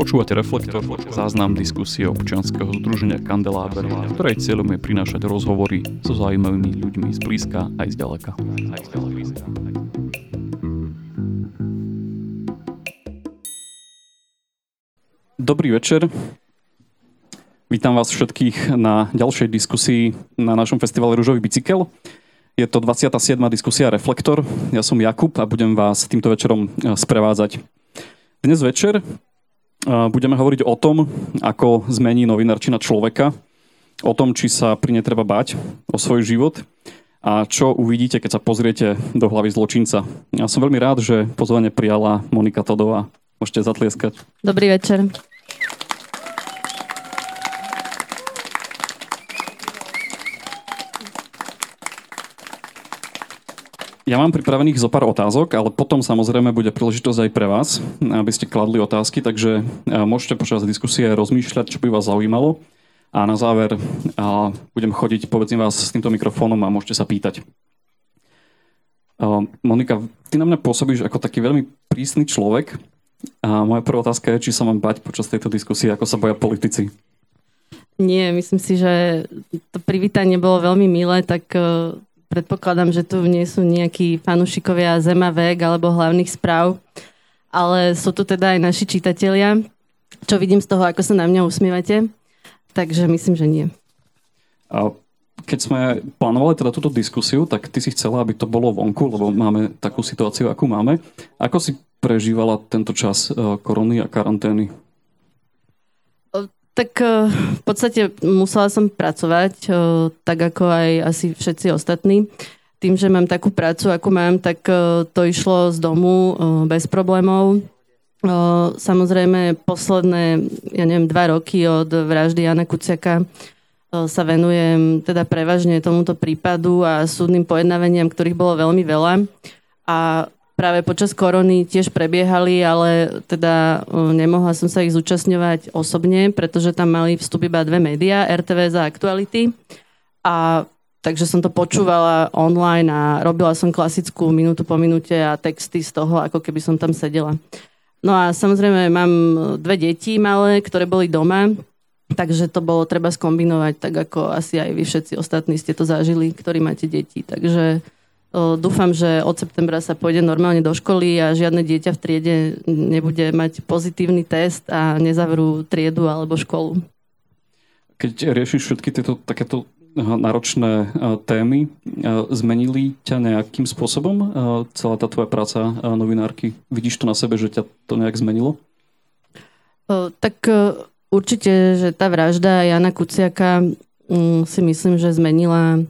Počúvate Reflektor, záznam diskusie občianskeho združenia Kandeláber, ktorej cieľom je prinášať rozhovory so zaujímavými ľuďmi z blízka aj z ďaleka. Dobrý večer. Vítam vás všetkých na ďalšej diskusii na našom festivale Ružový bicykel. Je to 27. diskusia Reflektor. Ja som Jakub a budem vás týmto večerom eh, sprevádzať. Dnes večer budeme hovoriť o tom, ako zmení novinárčina človeka, o tom, či sa pri nej treba bať o svoj život a čo uvidíte, keď sa pozriete do hlavy zločinca. Ja som veľmi rád, že pozvanie prijala Monika Todová. Môžete zatlieskať. Dobrý večer. Ja mám pripravených zo pár otázok, ale potom samozrejme bude príležitosť aj pre vás, aby ste kladli otázky, takže e, môžete počas diskusie rozmýšľať, čo by vás zaujímalo. A na záver a budem chodiť, povedzme vás, s týmto mikrofónom a môžete sa pýtať. Monika, ty na mňa pôsobíš ako taký veľmi prísny človek. A moja prvá otázka je, či sa mám bať počas tejto diskusie, ako sa boja politici. Nie, myslím si, že to privítanie bolo veľmi milé, tak e, Predpokladám, že tu nie sú nejakí fanúšikovia Zemavek alebo hlavných správ, ale sú tu teda aj naši čitatelia, čo vidím z toho, ako sa na mňa usmievate. Takže myslím, že nie. A keď sme plánovali teda túto diskusiu, tak ty si chcela, aby to bolo vonku, lebo máme takú situáciu, akú máme. Ako si prežívala tento čas eh, korony a karantény? Tak eh, v podstate musela som pracovať, eh, tak ako aj asi všetci ostatní. Tým, že mám takú prácu, ako mám, tak eh, to išlo z domu bez problémov. Samozrejme, posledné, ja neviem, dva roky od vraždy Jana Kuciaka sa venujem teda prevažne tomuto prípadu a súdnym pojednávaniam, ktorých bolo veľmi veľa. A práve počas korony tiež prebiehali, ale teda nemohla som sa ich zúčastňovať osobne, pretože tam mali vstup iba dve médiá, RTV za aktuality. A takže som to počúvala online a robila som klasickú minútu po minúte a texty z toho, ako keby som tam sedela. No a samozrejme mám dve deti malé, ktoré boli doma, takže to bolo treba skombinovať, tak ako asi aj vy všetci ostatní ste to zažili, ktorí máte deti. Takže Dúfam, že od septembra sa pôjde normálne do školy a žiadne dieťa v triede nebude mať pozitívny test a nezavrú triedu alebo školu. Keď riešiš všetky tieto takéto náročné témy, zmenili ťa nejakým spôsobom celá tá tvoja práca novinárky? Vidíš to na sebe, že ťa to nejak zmenilo? Tak určite, že tá vražda Jana Kuciaka mm, si myslím, že zmenila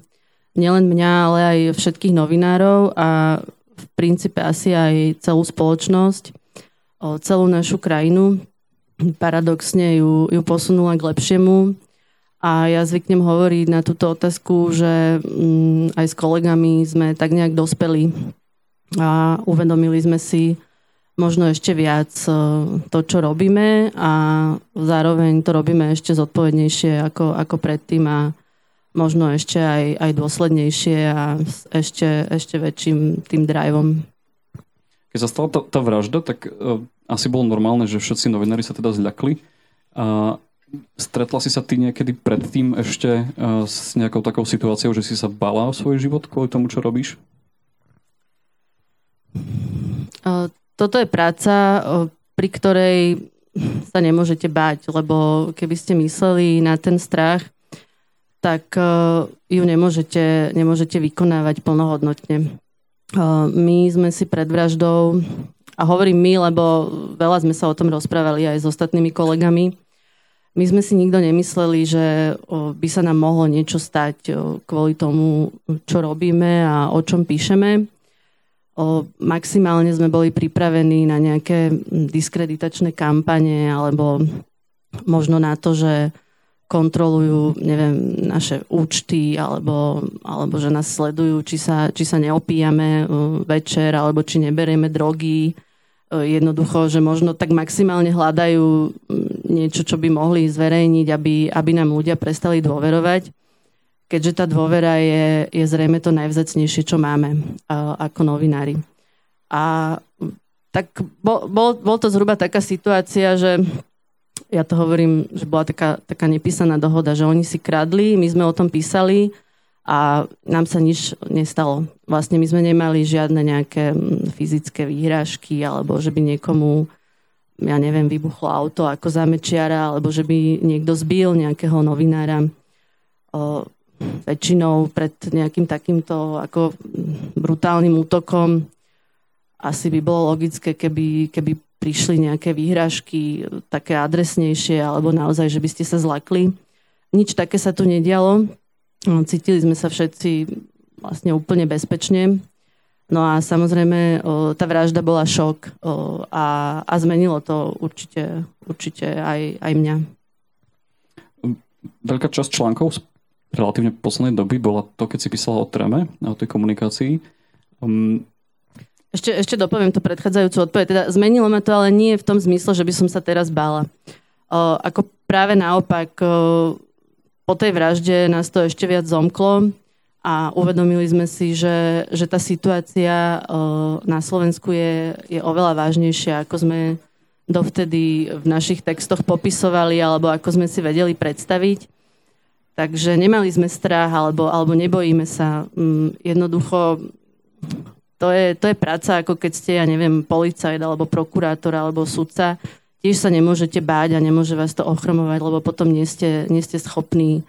nielen mňa, ale aj všetkých novinárov a v princípe asi aj celú spoločnosť, celú našu krajinu. Paradoxne ju, ju posunula k lepšiemu. A ja zvyknem hovoriť na túto otázku, že mm, aj s kolegami sme tak nejak dospeli a uvedomili sme si možno ešte viac to, čo robíme a zároveň to robíme ešte zodpovednejšie ako, ako predtým a možno ešte aj, aj dôslednejšie a ešte, ešte väčším tým driveom. Keď sa stala tá, tá vražda, tak uh, asi bolo normálne, že všetci novinári sa teda zľakli. A stretla si sa ty niekedy predtým ešte uh, s nejakou takou situáciou, že si sa bala o svoj život kvôli tomu, čo robíš? Uh, toto je práca, uh, pri ktorej sa nemôžete báť, lebo keby ste mysleli na ten strach, tak e, ju nemôžete, nemôžete vykonávať plnohodnotne. E, my sme si pred vraždou, a hovorím my, lebo veľa sme sa o tom rozprávali aj s ostatnými kolegami, my sme si nikto nemysleli, že by sa nám mohlo niečo stať kvôli tomu, čo robíme a o čom píšeme. Maximálne sme boli pripravení na nejaké diskreditačné kampane alebo možno na to, že kontrolujú, neviem, naše účty, alebo, alebo že nás sledujú, či sa, či sa neopíjame uh, večer, alebo či neberieme drogy. Uh, jednoducho, že možno tak maximálne hľadajú um, niečo, čo by mohli zverejniť, aby, aby nám ľudia prestali dôverovať. Keďže tá dôvera je, je zrejme to najvzácnejšie, čo máme uh, ako novinári. A tak bol, bol, bol to zhruba taká situácia, že ja to hovorím, že bola taká, taká nepísaná dohoda, že oni si kradli, my sme o tom písali a nám sa nič nestalo. Vlastne my sme nemali žiadne nejaké mm, fyzické výhražky alebo že by niekomu ja neviem, vybuchlo auto ako zamečiara, alebo že by niekto zbil nejakého novinára. O, väčšinou pred nejakým takýmto ako brutálnym útokom asi by bolo logické, keby, keby prišli nejaké výhražky také adresnejšie alebo naozaj, že by ste sa zlakli. Nič také sa tu nedialo. Cítili sme sa všetci vlastne úplne bezpečne. No a samozrejme tá vražda bola šok a, a zmenilo to určite, určite aj, aj mňa. Veľká časť článkov z relatívne poslednej doby bola to, keď si písala o treme a o tej komunikácii. Um, ešte, ešte dopoviem to predchádzajúcu odpoveď. Teda zmenilo ma to, ale nie v tom zmysle, že by som sa teraz bála. O, ako práve naopak, o, po tej vražde nás to ešte viac zomklo a uvedomili sme si, že, že tá situácia na Slovensku je, je oveľa vážnejšia, ako sme dovtedy v našich textoch popisovali alebo ako sme si vedeli predstaviť. Takže nemali sme strach alebo, alebo nebojíme sa. Mm, jednoducho to je, to je práca, ako keď ste, ja neviem, policajt alebo prokurátor alebo sudca. Tiež sa nemôžete báť a nemôže vás to ochromovať, lebo potom nie ste, nie ste schopní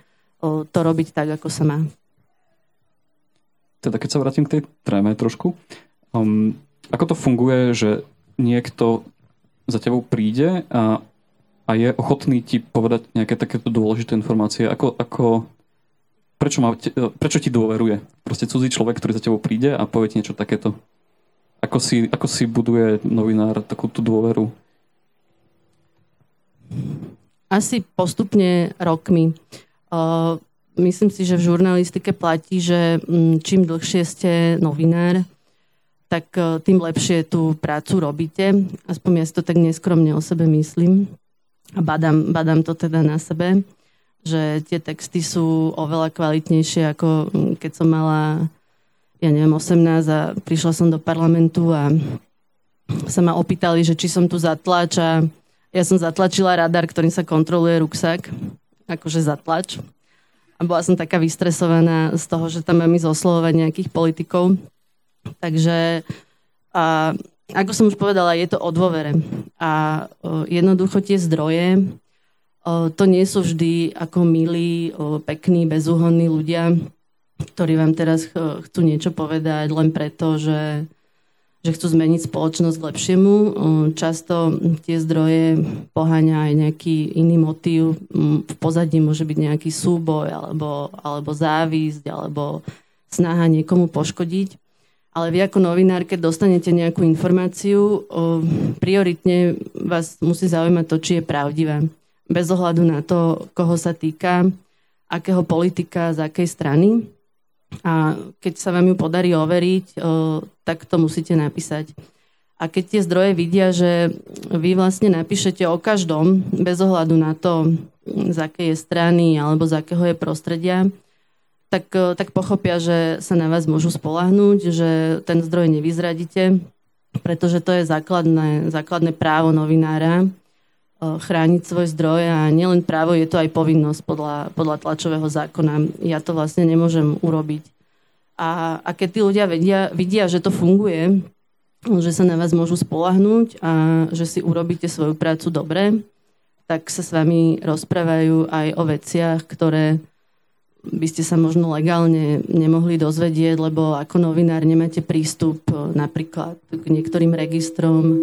to robiť tak, ako sa má teda keď sa vrátim k tej tréme trošku, um, ako to funguje, že niekto za tebou príde a, a je ochotný ti povedať nejaké takéto dôležité informácie, ako, ako prečo, má, prečo ti dôveruje? Proste cudzí človek, ktorý za tebou príde a povie ti niečo takéto. Ako si, ako si buduje novinár takú tú dôveru? Asi postupne rokmi. Uh, myslím si, že v žurnalistike platí, že mm, čím dlhšie ste novinár, tak e, tým lepšie tú prácu robíte. Aspoň ja si to tak neskromne o sebe myslím. A badám, badám to teda na sebe, že tie texty sú oveľa kvalitnejšie, ako mm, keď som mala, ja neviem, 18 a prišla som do parlamentu a sa ma opýtali, že či som tu zatlač a ja som zatlačila radar, ktorým sa kontroluje ruksak, akože zatlač. A bola som taká vystresovaná z toho, že tam mám ísť oslovovať nejakých politikov. Takže a, ako som už povedala, je to o dôvere. A jednoducho tie zdroje, to nie sú vždy ako milí, pekní, bezúhonní ľudia, ktorí vám teraz ch- chcú niečo povedať len preto, že že chcú zmeniť spoločnosť k lepšiemu. Často tie zdroje poháňa aj nejaký iný motív. V pozadí môže byť nejaký súboj, alebo, alebo závisť, alebo snaha niekomu poškodiť. Ale vy ako novinár, keď dostanete nejakú informáciu, prioritne vás musí zaujímať to, či je pravdivé. Bez ohľadu na to, koho sa týka, akého politika, z akej strany. A keď sa vám ju podarí overiť, tak to musíte napísať. A keď tie zdroje vidia, že vy vlastne napíšete o každom, bez ohľadu na to, z akej je strany alebo z akého je prostredia, tak, tak pochopia, že sa na vás môžu spolahnúť, že ten zdroj nevyzradíte, pretože to je základné, základné právo novinára chrániť svoj zdroj a nielen právo, je to aj povinnosť podľa, podľa tlačového zákona. Ja to vlastne nemôžem urobiť. A, a keď tí ľudia vedia, vidia, že to funguje, že sa na vás môžu spolahnúť a že si urobíte svoju prácu dobre, tak sa s vami rozprávajú aj o veciach, ktoré by ste sa možno legálne nemohli dozvedieť, lebo ako novinár nemáte prístup napríklad k niektorým registrom,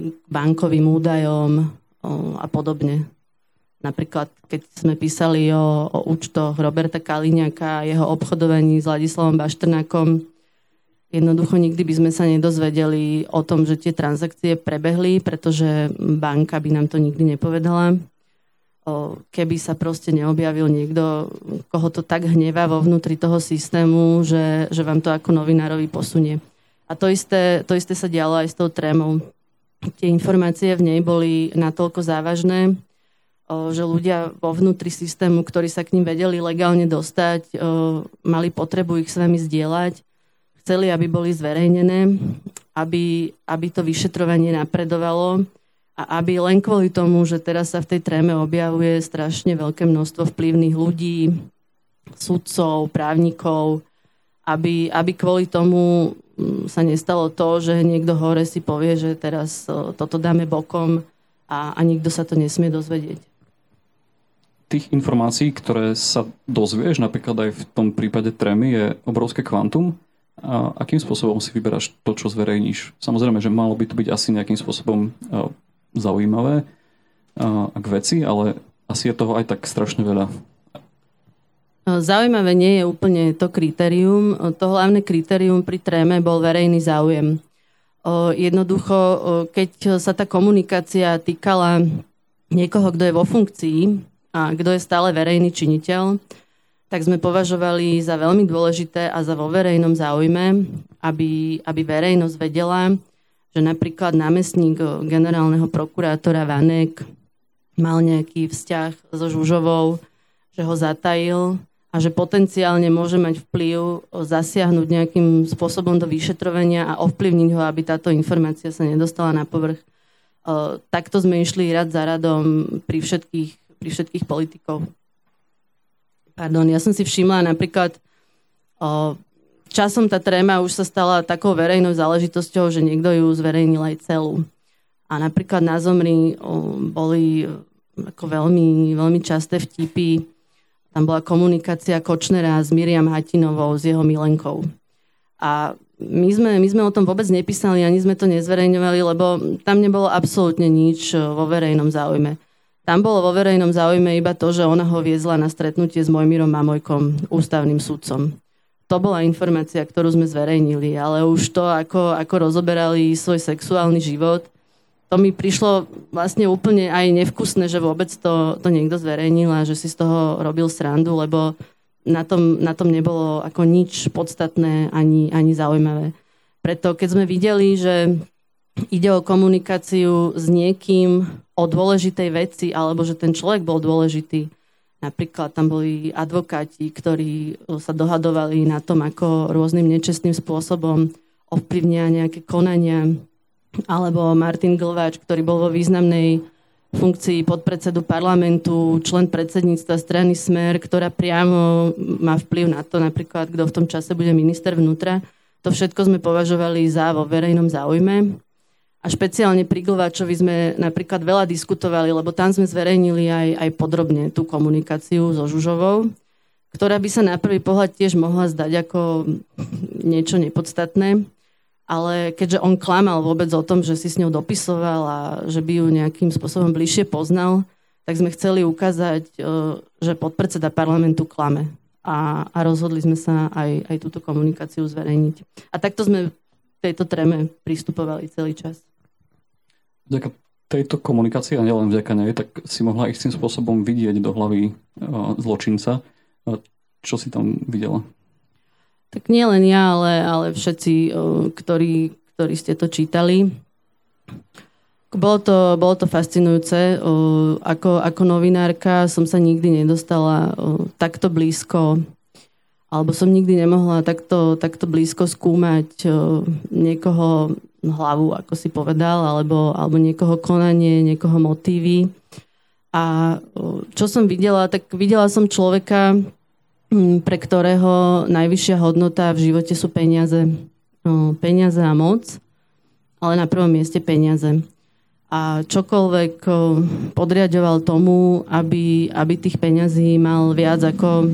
k bankovým údajom a podobne. Napríklad, keď sme písali o, o účtoch Roberta Kaliňaka a jeho obchodovaní s Ladislavom Baštrnákom, jednoducho nikdy by sme sa nedozvedeli o tom, že tie transakcie prebehli, pretože banka by nám to nikdy nepovedala. Keby sa proste neobjavil niekto, koho to tak hnevá vo vnútri toho systému, že, že vám to ako novinárovi posunie. A to isté, to isté sa dialo aj s tou trémou tie informácie v nej boli natoľko závažné, že ľudia vo vnútri systému, ktorí sa k ním vedeli legálne dostať, mali potrebu ich s vami zdieľať, chceli, aby boli zverejnené, aby, aby to vyšetrovanie napredovalo A aby len kvôli tomu, že teraz sa v tej tréme objavuje strašne veľké množstvo vplyvných ľudí, sudcov, právnikov, aby, aby kvôli tomu sa nestalo to, že niekto hore si povie, že teraz toto dáme bokom a, a nikto sa to nesmie dozvedieť. Tých informácií, ktoré sa dozvieš, napríklad aj v tom prípade trémy, je obrovské kvantum. A akým spôsobom si vyberáš to, čo zverejníš? Samozrejme, že malo by to byť asi nejakým spôsobom zaujímavé a k veci, ale asi je toho aj tak strašne veľa. Zaujímavé nie je úplne to kritérium. To hlavné kritérium pri tréme bol verejný záujem. Jednoducho, keď sa tá komunikácia týkala niekoho, kto je vo funkcii a kto je stále verejný činiteľ, tak sme považovali za veľmi dôležité a za vo verejnom záujme, aby, aby verejnosť vedela, že napríklad námestník generálneho prokurátora Vanek mal nejaký vzťah so Žužovou, že ho zatajil a že potenciálne môže mať vplyv zasiahnuť nejakým spôsobom do vyšetrovania a ovplyvniť ho, aby táto informácia sa nedostala na povrch. Takto sme išli rad za radom pri všetkých, pri všetkých politikov. Pardon, ja som si všimla napríklad časom tá tréma už sa stala takou verejnou záležitosťou, že niekto ju zverejnil aj celú. A napríklad na Zomri boli ako veľmi, veľmi časté vtipy. Tam bola komunikácia Kočnera s Miriam Hatinovou, s jeho milenkou. A my sme, my sme o tom vôbec nepísali, ani sme to nezverejňovali, lebo tam nebolo absolútne nič vo verejnom záujme. Tam bolo vo verejnom záujme iba to, že ona ho viezla na stretnutie s Mojmírom Mamojkom, ústavným sudcom to bola informácia, ktorú sme zverejnili, ale už to, ako, ako rozoberali svoj sexuálny život, to mi prišlo vlastne úplne aj nevkusné, že vôbec to, to niekto zverejnil a že si z toho robil srandu, lebo na tom, na tom nebolo ako nič podstatné ani, ani zaujímavé. Preto keď sme videli, že ide o komunikáciu s niekým o dôležitej veci, alebo že ten človek bol dôležitý, Napríklad tam boli advokáti, ktorí sa dohadovali na tom, ako rôznym nečestným spôsobom ovplyvnia nejaké konania. Alebo Martin Glváč, ktorý bol vo významnej funkcii podpredsedu parlamentu, člen predsedníctva strany Smer, ktorá priamo má vplyv na to, napríklad, kto v tom čase bude minister vnútra. To všetko sme považovali za vo verejnom záujme. A špeciálne pri Glváčovi sme napríklad veľa diskutovali, lebo tam sme zverejnili aj, aj podrobne tú komunikáciu so Žužovou, ktorá by sa na prvý pohľad tiež mohla zdať ako niečo nepodstatné. Ale keďže on klamal vôbec o tom, že si s ňou dopisoval a že by ju nejakým spôsobom bližšie poznal, tak sme chceli ukázať, e, že podpredseda parlamentu klame. A, a rozhodli sme sa aj, aj túto komunikáciu zverejniť. A takto sme tejto treme pristupovali celý čas vďaka tejto komunikácii a nielen vďaka nej, tak si mohla istým spôsobom vidieť do hlavy zločinca. Čo si tam videla? Tak nie len ja, ale, ale všetci, ktorí, ktorí ste to čítali. Bolo to, bolo to fascinujúce. Ako, ako novinárka som sa nikdy nedostala takto blízko alebo som nikdy nemohla takto, takto blízko skúmať niekoho hlavu, ako si povedal, alebo, alebo niekoho konanie, niekoho motívy. A čo som videla, tak videla som človeka, pre ktorého najvyššia hodnota v živote sú peniaze. Peniaze a moc, ale na prvom mieste peniaze. A čokoľvek podriadoval tomu, aby, aby tých peňazí mal viac ako,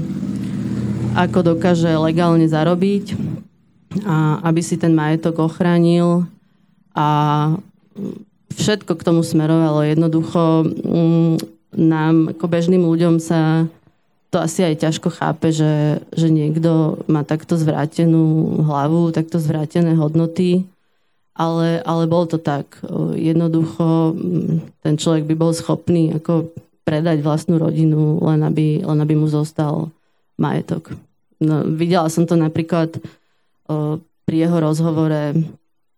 ako dokáže legálne zarobiť a aby si ten majetok ochránil a všetko k tomu smerovalo. Jednoducho mm, nám, ako bežným ľuďom sa to asi aj ťažko chápe, že, že niekto má takto zvrátenú hlavu, takto zvrátené hodnoty, ale, ale bolo to tak. Jednoducho mm, ten človek by bol schopný ako predať vlastnú rodinu, len aby, len aby mu zostal majetok. No, videla som to napríklad o, pri jeho rozhovore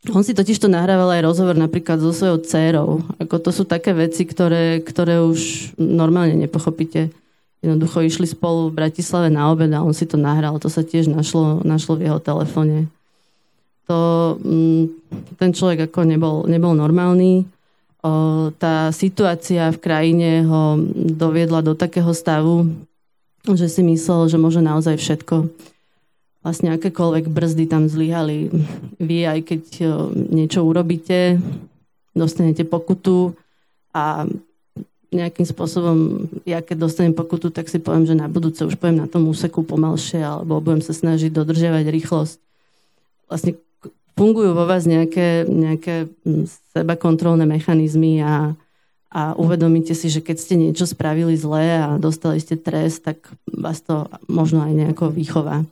on si totiž to nahrával aj rozhovor napríklad so svojou dcérou. Ako to sú také veci, ktoré, ktoré už normálne nepochopíte. Jednoducho išli spolu v Bratislave na obed a on si to nahral. To sa tiež našlo, našlo v jeho telefóne. To, mm, ten človek ako nebol, nebol normálny tá situácia v krajine ho doviedla do takého stavu, že si myslel, že môže naozaj všetko. Vlastne akékoľvek brzdy tam zlyhali. Vy, aj keď niečo urobíte, dostanete pokutu a nejakým spôsobom, ja keď dostanem pokutu, tak si poviem, že na budúce už poviem na tom úseku pomalšie, alebo budem sa snažiť dodržiavať rýchlosť. Vlastne fungujú vo vás nejaké, nejaké hm, seba mechanizmy a, a uvedomíte si, že keď ste niečo spravili zlé a dostali ste trest, tak vás to možno aj nejako výchová.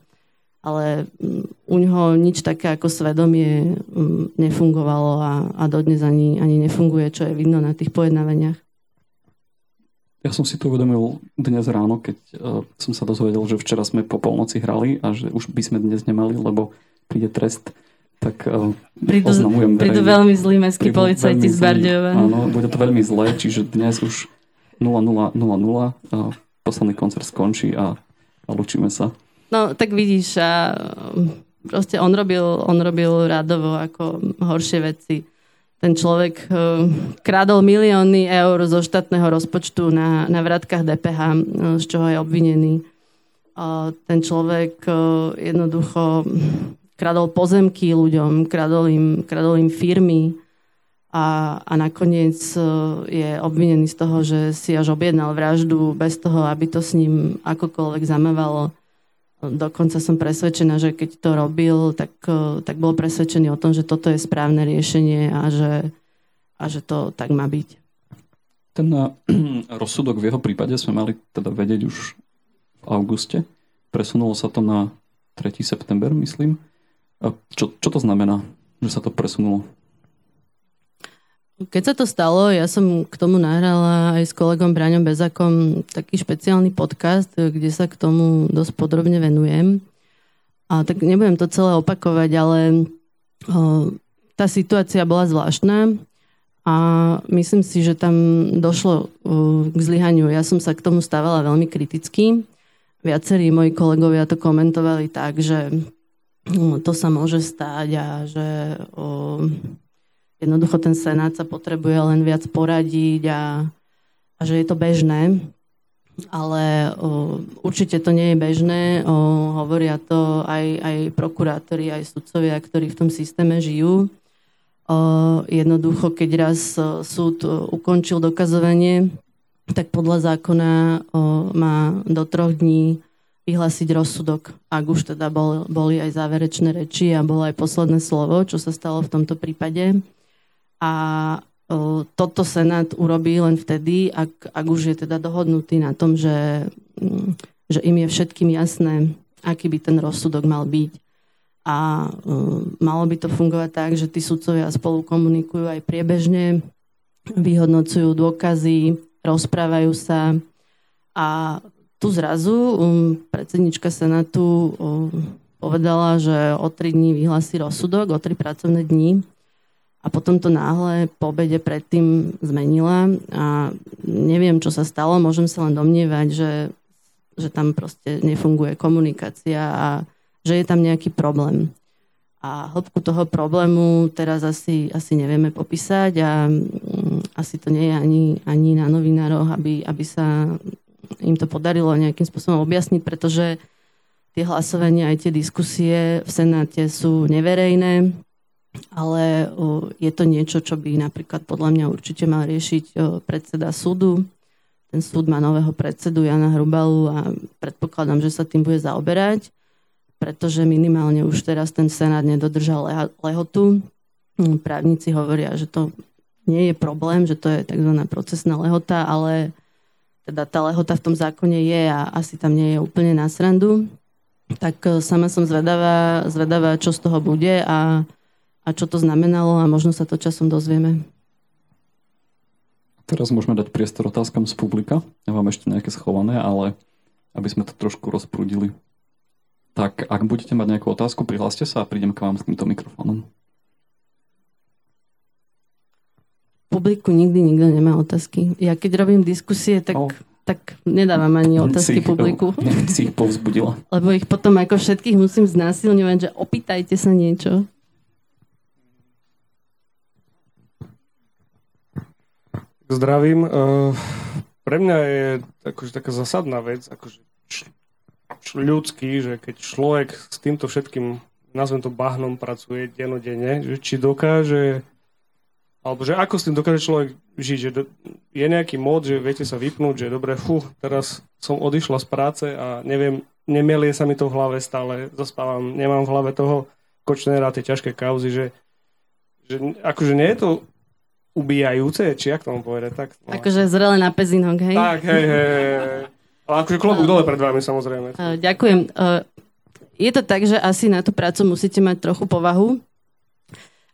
Ale hm, u ňoho nič také ako svedomie hm, nefungovalo a, a dodnes ani, ani nefunguje, čo je vidno na tých pojednávaniach. Ja som si to uvedomil dnes ráno, keď uh, som sa dozvedel, že včera sme po polnoci hrali a že už by sme dnes nemali, lebo príde trest. Tak uh, prídu, oznamujem Prídu veľmi zlí mestskí policajti z Bardejova. Áno, bude to veľmi zlé, čiže dnes už 00.00 uh, posledný koncert skončí a, a lučíme sa. No, tak vidíš, a proste on robil, on robil radovo ako horšie veci ten človek eh, krádol milióny eur zo štátneho rozpočtu na, na vratkách DPH, eh, z čoho je obvinený. Ten človek eh, jednoducho kradol pozemky ľuďom, kradol im, kradol im firmy a, a nakoniec je obvinený z toho, že si až objednal vraždu bez toho, aby to s ním akokoľvek zamávalo. Dokonca som presvedčená, že keď to robil, tak, e, tak bol presvedčený o tom, že toto je správne riešenie a že, a že to tak má byť. Ten e, rozsudok v jeho prípade sme mali teda vedieť už v auguste. Presunulo sa to na 3. september, myslím. Čo, čo to znamená, že sa to presunulo? Keď sa to stalo, ja som k tomu nahrala aj s kolegom Braňom Bezakom taký špeciálny podcast, kde sa k tomu dosť podrobne venujem. A tak nebudem to celé opakovať, ale o, tá situácia bola zvláštna a myslím si, že tam došlo o, k zlyhaniu. Ja som sa k tomu stávala veľmi kriticky. Viacerí moji kolegovia to komentovali tak, že o, to sa môže stáť a že o, Jednoducho ten senát sa potrebuje len viac poradiť a, a že je to bežné. Ale o, určite to nie je bežné. O, hovoria to aj, aj prokurátori, aj sudcovia, ktorí v tom systéme žijú. O, jednoducho, keď raz súd ukončil dokazovanie, tak podľa zákona o, má do troch dní vyhlásiť rozsudok, ak už teda bol, boli aj záverečné reči a bolo aj posledné slovo, čo sa stalo v tomto prípade. A toto Senát urobí len vtedy, ak, ak už je teda dohodnutý na tom, že, mm, že im je všetkým jasné, aký by ten rozsudok mal byť. A uh, malo by to fungovať tak, že tí sudcovia spolu komunikujú aj priebežne, vyhodnocujú dôkazy, rozprávajú sa a tu zrazu um, predsednička Senátu um, povedala, že o tri dní vyhlási rozsudok, o tri pracovné dní a potom to náhle po obede predtým zmenila a neviem, čo sa stalo, môžem sa len domnievať, že, že tam proste nefunguje komunikácia a že je tam nejaký problém. A hĺbku toho problému teraz asi, asi nevieme popísať a mm, asi to nie je ani, ani na novinároch, aby, aby sa im to podarilo nejakým spôsobom objasniť, pretože tie hlasovania aj tie diskusie v Senáte sú neverejné ale je to niečo, čo by napríklad podľa mňa určite mal riešiť predseda súdu. Ten súd má nového predsedu Jana Hrubalu a predpokladám, že sa tým bude zaoberať, pretože minimálne už teraz ten senát nedodržal lehotu. Hm, právnici hovoria, že to nie je problém, že to je tzv. procesná lehota, ale teda tá lehota v tom zákone je a asi tam nie je úplne na srandu. Tak e, sama som zvedavá, zvedavá, čo z toho bude a a čo to znamenalo a možno sa to časom dozvieme. Teraz môžeme dať priestor otázkam z publika. Ja mám ešte nejaké schované, ale aby sme to trošku rozprúdili. Tak ak budete mať nejakú otázku, prihláste sa a prídem k vám s týmto mikrofónom. Publiku nikdy nikto nemá otázky. Ja keď robím diskusie, tak, oh. tak nedávam ani otázky si publiku. Si ich povzbudila. Lebo ich potom ako všetkých musím znásilňovať, že opýtajte sa niečo. Zdravím. Uh, pre mňa je akože taká zásadná vec, akože č, ľudský, že keď človek s týmto všetkým, nazvem to bahnom, pracuje denodenne, že či dokáže, alebo že ako s tým dokáže človek žiť, že je nejaký mod, že viete sa vypnúť, že dobre, fú, teraz som odišla z práce a neviem, nemelie sa mi to v hlave stále, zaspávam, nemám v hlave toho Kočnera, tie ťažké kauzy, že, že akože nie je to ubíjajúce, či jak to mám povedať? Tak, no. Akože zrele na pezinok, hej? Tak, hej, hej, hej. Ale akože klobúk dole pred vami, samozrejme. Uh, ďakujem. Uh, je to tak, že asi na tú prácu musíte mať trochu povahu.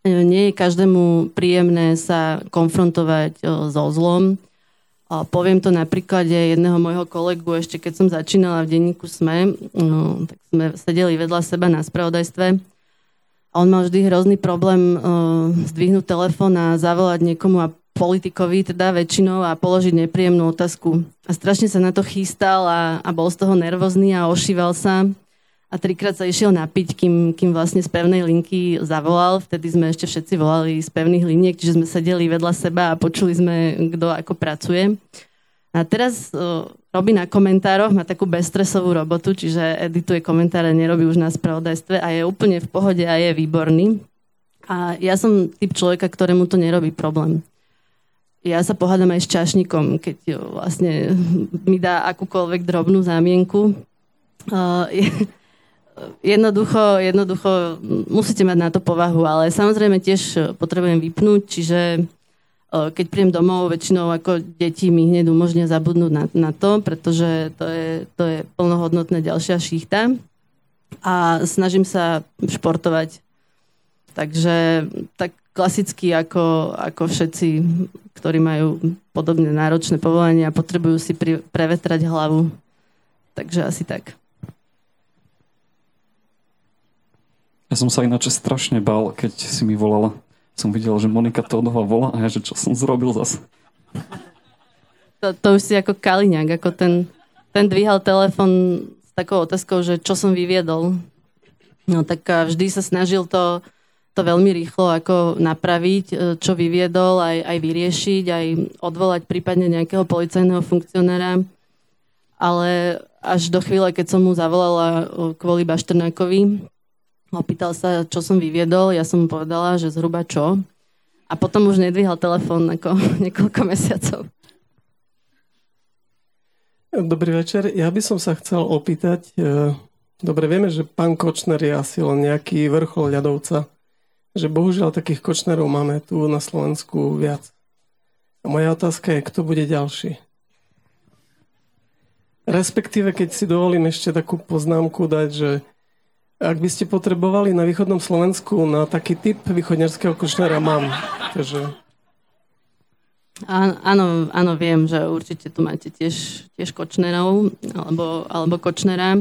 Uh, nie je každému príjemné sa konfrontovať uh, so zlom. Uh, poviem to na príklade jedného môjho kolegu, ešte keď som začínala v denníku SME, uh, tak sme sedeli vedľa seba na spravodajstve a on mal vždy hrozný problém uh, zdvihnúť telefón a zavolať niekomu a politikovi teda väčšinou a položiť nepríjemnú otázku. A strašne sa na to chystal a, a bol z toho nervózny a ošíval sa. A trikrát sa išiel napiť, kým, kým vlastne z pevnej linky zavolal. Vtedy sme ešte všetci volali z pevných liniek, čiže sme sedeli vedľa seba a počuli sme, kto ako pracuje. A teraz uh, robí na komentároch, má takú bezstresovú robotu, čiže edituje komentáre, nerobí už na spravodajstve a je úplne v pohode a je výborný. A ja som typ človeka, ktorému to nerobí problém. Ja sa pohádam aj s čašníkom, keď vlastne mi dá akúkoľvek drobnú zámienku. Jednoducho, jednoducho musíte mať na to povahu, ale samozrejme tiež potrebujem vypnúť, čiže keď príjem domov, väčšinou ako deti mi hneď umožnia zabudnúť na, na to, pretože to je, to je plnohodnotná ďalšia šichta. A snažím sa športovať. Takže tak klasicky ako, ako všetci, ktorí majú podobne náročné povolanie a potrebujú si pri, prevetrať hlavu. Takže asi tak. Ja som sa ináč strašne bál, keď si mi volala som videl, že Monika Tódová volá a ja, že čo som zrobil zase. To, to už si ako Kaliňák, ako ten, ten dvíhal telefon s takou otázkou, že čo som vyviedol. No tak vždy sa snažil to, to veľmi rýchlo ako napraviť, e, čo vyviedol, aj, aj vyriešiť, aj odvolať prípadne nejakého policajného funkcionára. Ale až do chvíle, keď som mu zavolala e, kvôli Bašternákovi, Opýtal sa, čo som vyviedol, ja som mu povedala, že zhruba čo. A potom už nedvíhal telefón ako niekoľko mesiacov. Dobrý večer. Ja by som sa chcel opýtať, e, dobre, vieme, že pán Kočner je asi len nejaký vrchol ľadovca, že bohužiaľ takých Kočnerov máme tu na Slovensku viac. A moja otázka je, kto bude ďalší? Respektíve, keď si dovolím ešte takú poznámku dať, že ak by ste potrebovali na východnom Slovensku na taký typ východňarského košnera, mám. Takže... Áno, áno, viem, že určite tu máte tiež, tiež kočnerov alebo, alebo kočnera.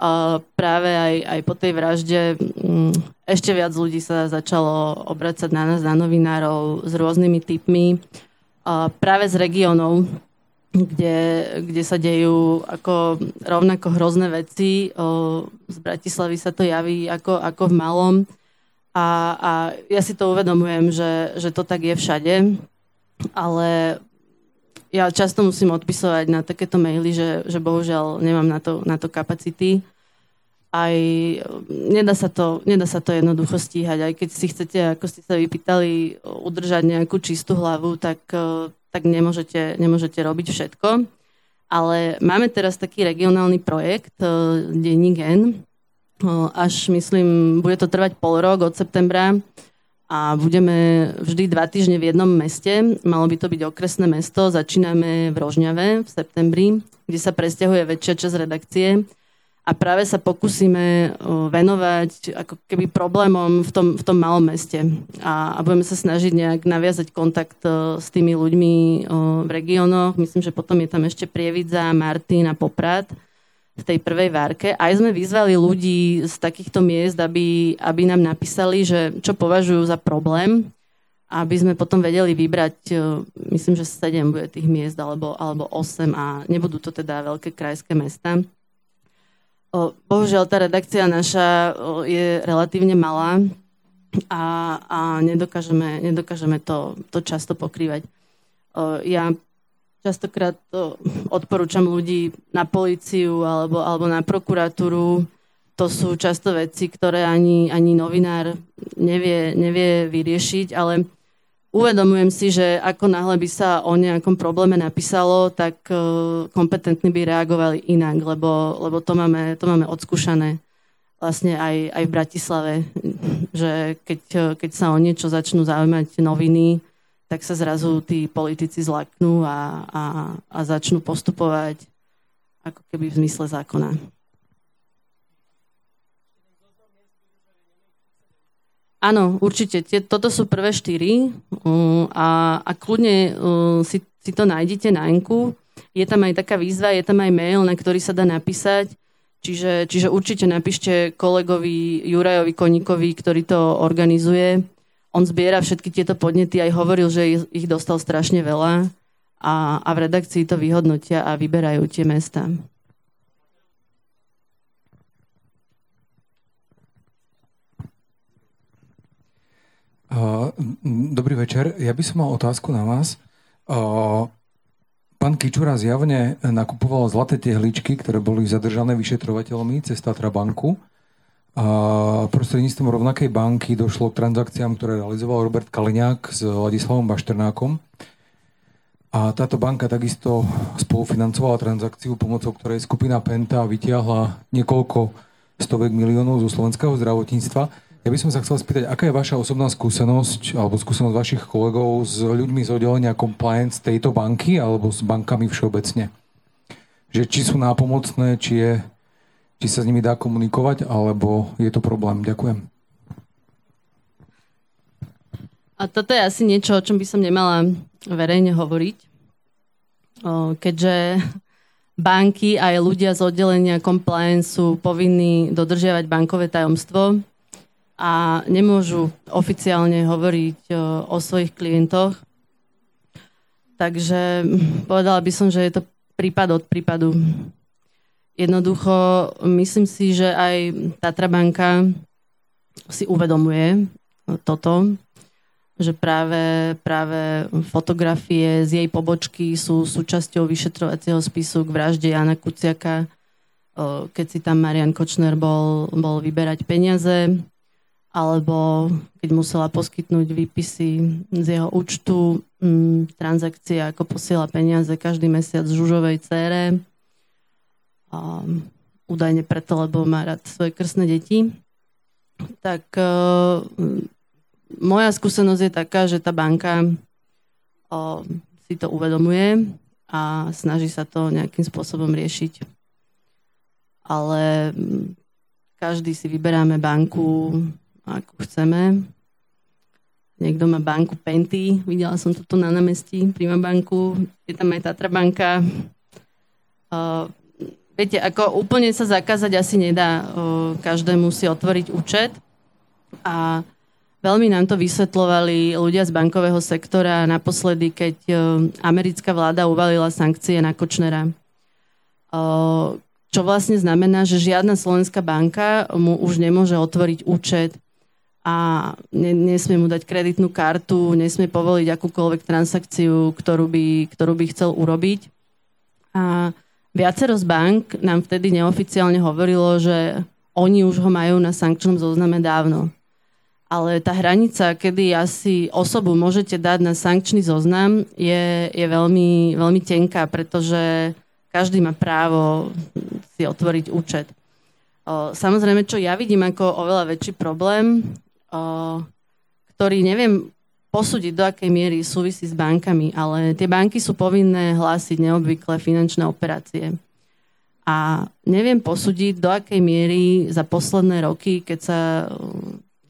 A práve aj, aj po tej vražde mm, ešte viac ľudí sa začalo obracať na nás, na novinárov s rôznymi typmi. A práve z regiónov, kde, kde sa dejú ako rovnako hrozné veci. O, z Bratislavy sa to javí ako, ako v malom. A, a ja si to uvedomujem, že, že to tak je všade, ale ja často musím odpisovať na takéto maily, že, že bohužiaľ nemám na to, na to kapacity. Aj nedá sa, to, nedá sa to jednoducho stíhať. Aj keď si chcete, ako ste sa vypýtali, udržať nejakú čistú hlavu, tak tak nemôžete, nemôžete robiť všetko. Ale máme teraz taký regionálny projekt, e, Denní gen. E, až myslím, bude to trvať pol rok od septembra a budeme vždy dva týždne v jednom meste. Malo by to byť okresné mesto. Začíname v Rožňave v septembri, kde sa presťahuje väčšia časť redakcie a práve sa pokúsime venovať ako keby problémom v tom, v tom malom meste a, a budeme sa snažiť nejak naviazať kontakt s tými ľuďmi v regiónoch. Myslím, že potom je tam ešte Prievidza, Martin a Poprad v tej prvej várke. Aj sme vyzvali ľudí z takýchto miest, aby, aby nám napísali, že čo považujú za problém, aby sme potom vedeli vybrať, myslím, že 7 bude tých miest, alebo, alebo 8 a nebudú to teda veľké krajské mesta. Bohužiaľ, tá redakcia naša je relatívne malá a, a nedokážeme, nedokážeme to, to často pokrývať. Ja častokrát odporúčam ľudí na policiu alebo, alebo na prokuratúru. To sú často veci, ktoré ani, ani novinár nevie, nevie vyriešiť, ale uvedomujem si, že ako náhle by sa o nejakom probléme napísalo, tak kompetentní by reagovali inak, lebo, lebo to, máme, to máme odskúšané vlastne aj, aj v Bratislave, že keď, keď sa o niečo začnú zaujímať noviny, tak sa zrazu tí politici zlaknú a, a, a začnú postupovať ako keby v zmysle zákona. Áno, určite. Toto sú prvé štyri uh, a, a kľudne uh, si, si to nájdete na Enku. Je tam aj taká výzva, je tam aj mail, na ktorý sa dá napísať Čiže, čiže určite napíšte kolegovi Jurajovi Koníkovi, ktorý to organizuje. On zbiera všetky tieto podnety, aj hovoril, že ich dostal strašne veľa a, a v redakcii to vyhodnotia a vyberajú tie mesta. Dobrý večer. Ja by som mal otázku na vás. Pán Kičura zjavne nakupoval zlaté tehličky, ktoré boli zadržané vyšetrovateľmi cez Tatra banku. A prostredníctvom rovnakej banky došlo k transakciám, ktoré realizoval Robert Kaliňák s Ladislavom Bašternákom. A táto banka takisto spolufinancovala transakciu, pomocou ktorej skupina Penta vytiahla niekoľko stovek miliónov zo slovenského zdravotníctva. Ja by som sa chcel spýtať, aká je vaša osobná skúsenosť alebo skúsenosť vašich kolegov s ľuďmi z oddelenia compliance tejto banky alebo s bankami všeobecne? Že či sú nápomocné, či, je, či sa s nimi dá komunikovať, alebo je to problém? Ďakujem. A toto je asi niečo, o čom by som nemala verejne hovoriť, keďže banky aj ľudia z oddelenia compliance sú povinní dodržiavať bankové tajomstvo, a nemôžu oficiálne hovoriť o, o svojich klientoch. Takže povedala by som, že je to prípad od prípadu. Jednoducho myslím si, že aj Tatra banka si uvedomuje toto, že práve, práve fotografie z jej pobočky sú súčasťou vyšetrovacieho spisu k vražde Jana Kuciaka, keď si tam Marian Kočner bol, bol vyberať peniaze alebo keď musela poskytnúť výpisy z jeho účtu, m, mm, transakcie, ako posiela peniaze každý mesiac žužovej cére. A, údajne preto, lebo má rád svoje krstné deti. Tak uh, moja skúsenosť je taká, že tá banka uh, si to uvedomuje a snaží sa to nejakým spôsobom riešiť. Ale každý si vyberáme banku ako chceme. Niekto má banku Penty, videla som to tu na námestí, Prima banku, je tam aj Tatra banka. Uh, viete, ako úplne sa zakázať asi nedá. Uh, každému si otvoriť účet a veľmi nám to vysvetlovali ľudia z bankového sektora naposledy, keď uh, americká vláda uvalila sankcie na Kočnera. Uh, čo vlastne znamená, že žiadna slovenská banka mu už nemôže otvoriť účet a nesmie mu dať kreditnú kartu, nesmie povoliť akúkoľvek transakciu, ktorú by, ktorú by chcel urobiť. A viacero z bank nám vtedy neoficiálne hovorilo, že oni už ho majú na sankčnom zozname dávno. Ale tá hranica, kedy asi osobu môžete dať na sankčný zoznam, je, je veľmi, veľmi tenká, pretože každý má právo si otvoriť účet. Samozrejme, čo ja vidím ako oveľa väčší problém, ktorý neviem posúdiť, do akej miery súvisí s bankami, ale tie banky sú povinné hlásiť neobvyklé finančné operácie. A neviem posúdiť, do akej miery za posledné roky, keď sa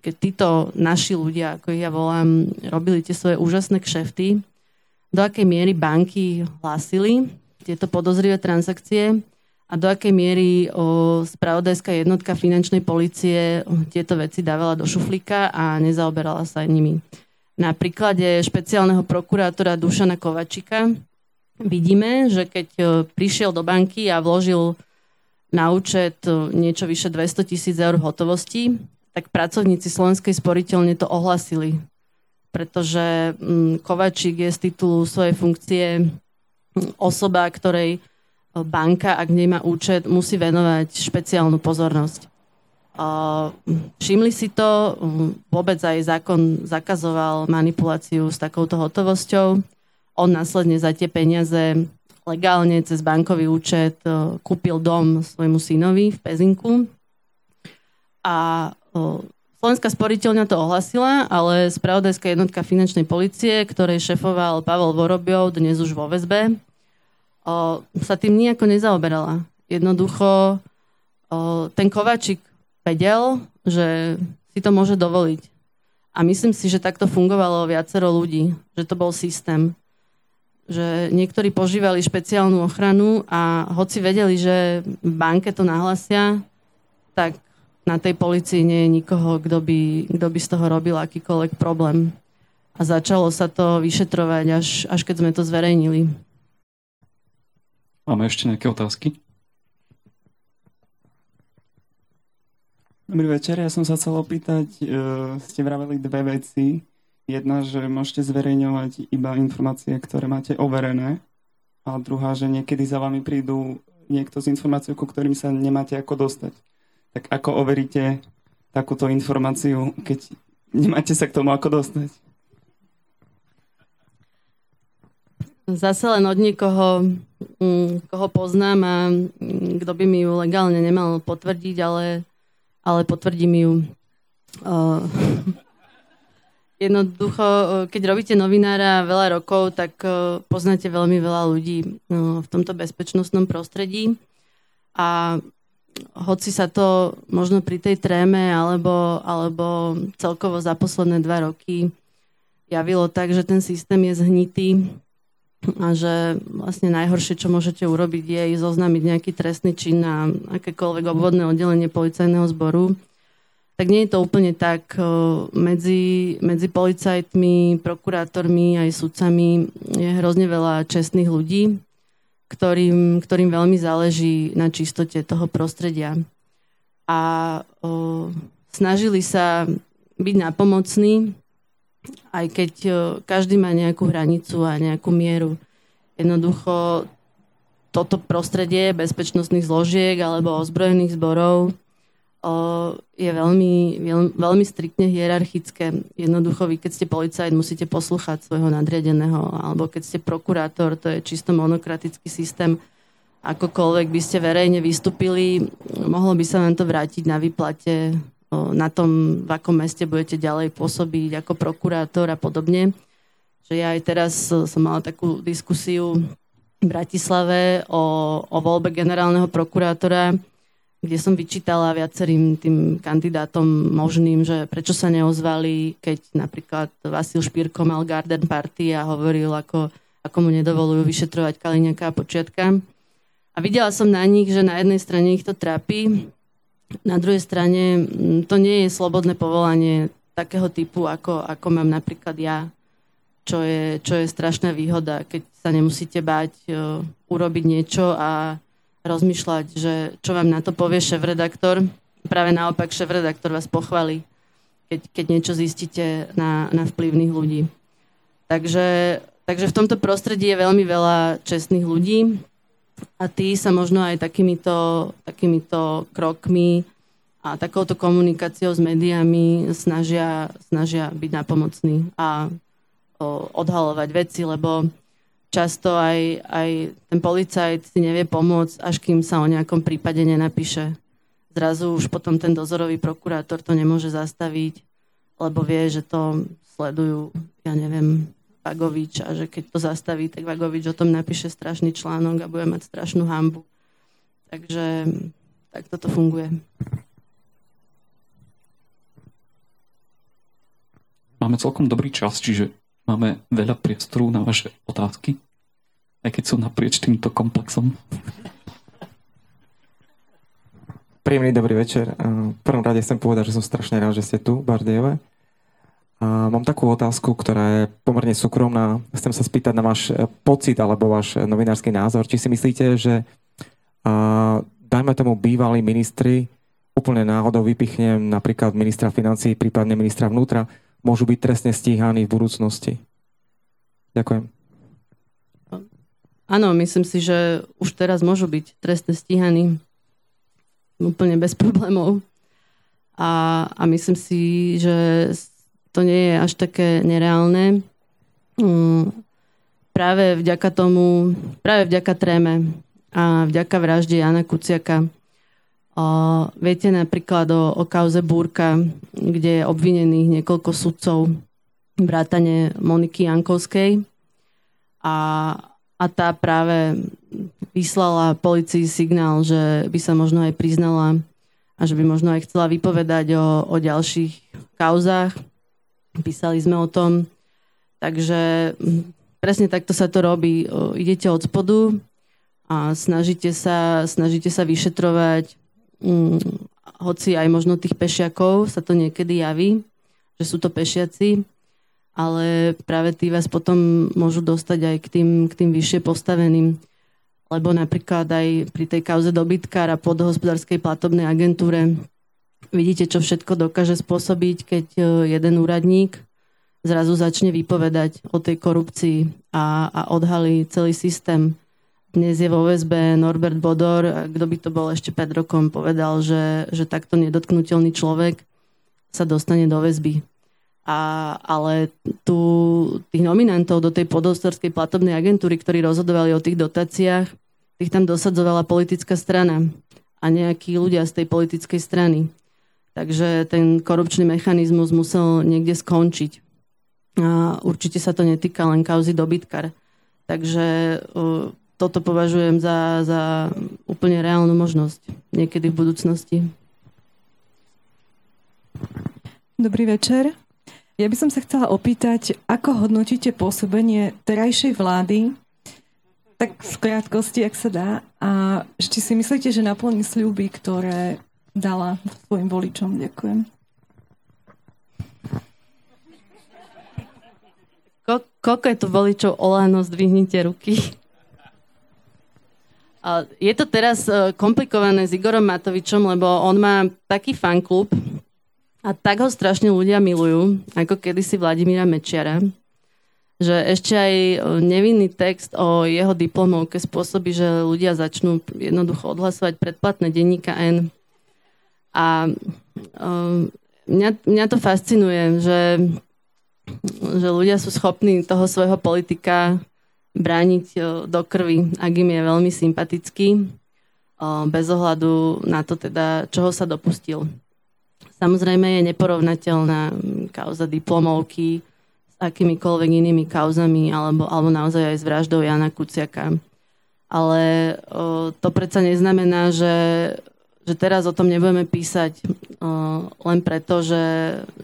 keď títo naši ľudia, ako ich ja volám, robili tie svoje úžasné kšefty, do akej miery banky hlásili tieto podozrivé transakcie a do akej miery o, spravodajská jednotka finančnej policie tieto veci dávala do šuflíka a nezaoberala sa nimi. Na príklade špeciálneho prokurátora Dušana Kovačika vidíme, že keď prišiel do banky a vložil na účet niečo vyše 200 tisíc eur hotovosti, tak pracovníci Slovenskej sporiteľne to ohlasili pretože Kovačík je z titulu svojej funkcie osoba, ktorej banka, ak nemá účet, musí venovať špeciálnu pozornosť. Všimli si to, vôbec aj zákon zakazoval manipuláciu s takouto hotovosťou. On následne za tie peniaze legálne cez bankový účet kúpil dom svojmu synovi v Pezinku. A Slovenská sporiteľňa to ohlasila, ale spravodajská jednotka finančnej policie, ktorej šefoval Pavel Vorobiov, dnes už vo väzbe, sa tým nejako nezaoberala. Jednoducho ten Kovačik vedel, že si to môže dovoliť. A myslím si, že takto fungovalo viacero ľudí, že to bol systém. Že niektorí požívali špeciálnu ochranu a hoci vedeli, že v banke to nahlasia, tak na tej policii nie je nikoho, kto by, kto by z toho robil akýkoľvek problém. A začalo sa to vyšetrovať, až, až keď sme to zverejnili. Máme ešte nejaké otázky? Dobrý večer, ja som sa chcel opýtať, uh, ste vraveli dve veci. Jedna, že môžete zverejňovať iba informácie, ktoré máte overené. A druhá, že niekedy za vami prídu niekto s informáciou, ku ktorým sa nemáte ako dostať. Tak ako overíte takúto informáciu, keď nemáte sa k tomu ako dostať? Zase len od niekoho, koho poznám a mm, kto by mi ju legálne nemal potvrdiť, ale ale potvrdím ju. Uh, jednoducho, keď robíte novinára veľa rokov, tak poznáte veľmi veľa ľudí v tomto bezpečnostnom prostredí a hoci sa to možno pri tej tréme alebo, alebo celkovo za posledné dva roky javilo tak, že ten systém je zhnitý a že vlastne najhoršie, čo môžete urobiť, je ísť oznámiť nejaký trestný čin na akékoľvek obvodné oddelenie policajného zboru. Tak nie je to úplne tak. Medzi, medzi policajtmi, prokurátormi aj sudcami je hrozne veľa čestných ľudí, ktorým, ktorým veľmi záleží na čistote toho prostredia. A o, snažili sa byť napomocní aj keď každý má nejakú hranicu a nejakú mieru. Jednoducho toto prostredie bezpečnostných zložiek alebo ozbrojených zborov je veľmi, veľmi striktne hierarchické. Jednoducho vy, keď ste policajt, musíte poslúchať svojho nadriadeného, alebo keď ste prokurátor, to je čisto monokratický systém. Akokoľvek by ste verejne vystúpili, mohlo by sa vám to vrátiť na výplate na tom, v akom meste budete ďalej pôsobiť ako prokurátor a podobne. Že ja aj teraz som mala takú diskusiu v Bratislave o, o voľbe generálneho prokurátora, kde som vyčítala viacerým tým kandidátom možným, že prečo sa neozvali, keď napríklad Vasil Špírko mal Garden Party a hovoril, ako, ako mu nedovolujú vyšetrovať Kaliňaka a Počiatka. A videla som na nich, že na jednej strane ich to trápi, na druhej strane mm, to nie je slobodné povolanie takého typu, ako, ako mám napríklad ja, čo je, čo je strašná výhoda, keď sa nemusíte báť uh, urobiť niečo a rozmýšľať, že čo vám na to povie šéf-redaktor. Práve naopak šéf-redaktor vás pochvalí, keď, keď niečo zistíte na, na vplyvných ľudí. Takže, takže v tomto prostredí je veľmi veľa čestných ľudí, a tí sa možno aj takýmito, takýmito krokmi a takouto komunikáciou s médiami snažia, snažia byť napomocní a o, odhalovať veci, lebo často aj, aj ten policajt si nevie pomôcť, až kým sa o nejakom prípade nenapíše. Zrazu už potom ten dozorový prokurátor to nemôže zastaviť, lebo vie, že to sledujú, ja neviem, Vagovič a že keď to zastaví, tak Vagovič o tom napíše strašný článok a bude mať strašnú hambu. Takže tak toto funguje. Máme celkom dobrý čas, čiže máme veľa priestoru na vaše otázky, aj keď sú naprieč týmto komplexom. Príjemný dobrý večer. V prvom rade chcem povedať, že som strašne rád, že ste tu, Bardejové. Mám takú otázku, ktorá je pomerne súkromná. Chcem sa spýtať na váš e, pocit alebo váš novinársky názor. Či si myslíte, že dajme tomu bývalí ministri, úplne náhodou vypichnem napríklad ministra financí, prípadne ministra vnútra, môžu byť trestne stíhaní v budúcnosti? Ďakujem. Áno, myslím si, že už teraz môžu byť trestne stíhaní úplne bez problémov. A, a myslím si, že to nie je až také nereálne. Mm, práve vďaka tomu, práve vďaka tréme a vďaka vražde Jana Kuciaka. O, viete napríklad o, o kauze Búrka, kde je obvinených niekoľko sudcov, vrátane Moniky Jankovskej. A, a tá práve vyslala policii signál, že by sa možno aj priznala a že by možno aj chcela vypovedať o, o ďalších kauzách. Písali sme o tom. Takže presne takto sa to robí. Idete od spodu a snažíte sa, snažíte sa vyšetrovať, um, hoci aj možno tých pešiakov sa to niekedy javí, že sú to pešiaci, ale práve tí vás potom môžu dostať aj k tým, k tým vyššie postaveným. Lebo napríklad aj pri tej kauze dobytkára podhospodárskej platobnej agentúre vidíte, čo všetko dokáže spôsobiť, keď e, jeden úradník zrazu začne vypovedať o tej korupcii a, a odhalí celý systém. Dnes je vo väzbe Norbert Bodor, kto by to bol ešte 5 rokom, povedal, že, že takto nedotknutelný človek sa dostane do väzby. A, ale tu tých nominantov do tej podostorskej platobnej agentúry, ktorí rozhodovali o tých dotáciách, tých tam dosadzovala politická strana a nejakí ľudia z tej politickej strany. Takže ten korupčný mechanizmus musel niekde skončiť. A určite sa to netýka len kauzy dobytkar. Takže uh, toto považujem za, za úplne reálnu možnosť niekedy v budúcnosti. Dobrý večer. Ja by som sa chcela opýtať, ako hodnotíte pôsobenie terajšej vlády, tak v krátkosti, ak sa dá, a či si myslíte, že naplní sľuby, ktoré dala svojim voličom? Ďakujem. Ko- koľko je tu voličov Olano, zdvihnite ruky. Je to teraz e, komplikované s Igorom Matovičom, lebo on má taký fanklub a tak ho strašne ľudia milujú, ako kedysi Vladimíra Mečiara, že ešte aj e, nevinný text o jeho diplomovke spôsobí, že ľudia začnú jednoducho odhlasovať predplatné denníka N. A um, mňa, mňa to fascinuje, že že ľudia sú schopní toho svojho politika brániť do krvi, ak im je veľmi sympatický, bez ohľadu na to teda, čoho sa dopustil. Samozrejme je neporovnateľná kauza diplomovky s akýmikoľvek inými kauzami alebo, alebo naozaj aj s vraždou Jana Kuciaka. Ale o, to predsa neznamená, že že teraz o tom nebudeme písať uh, len preto, že,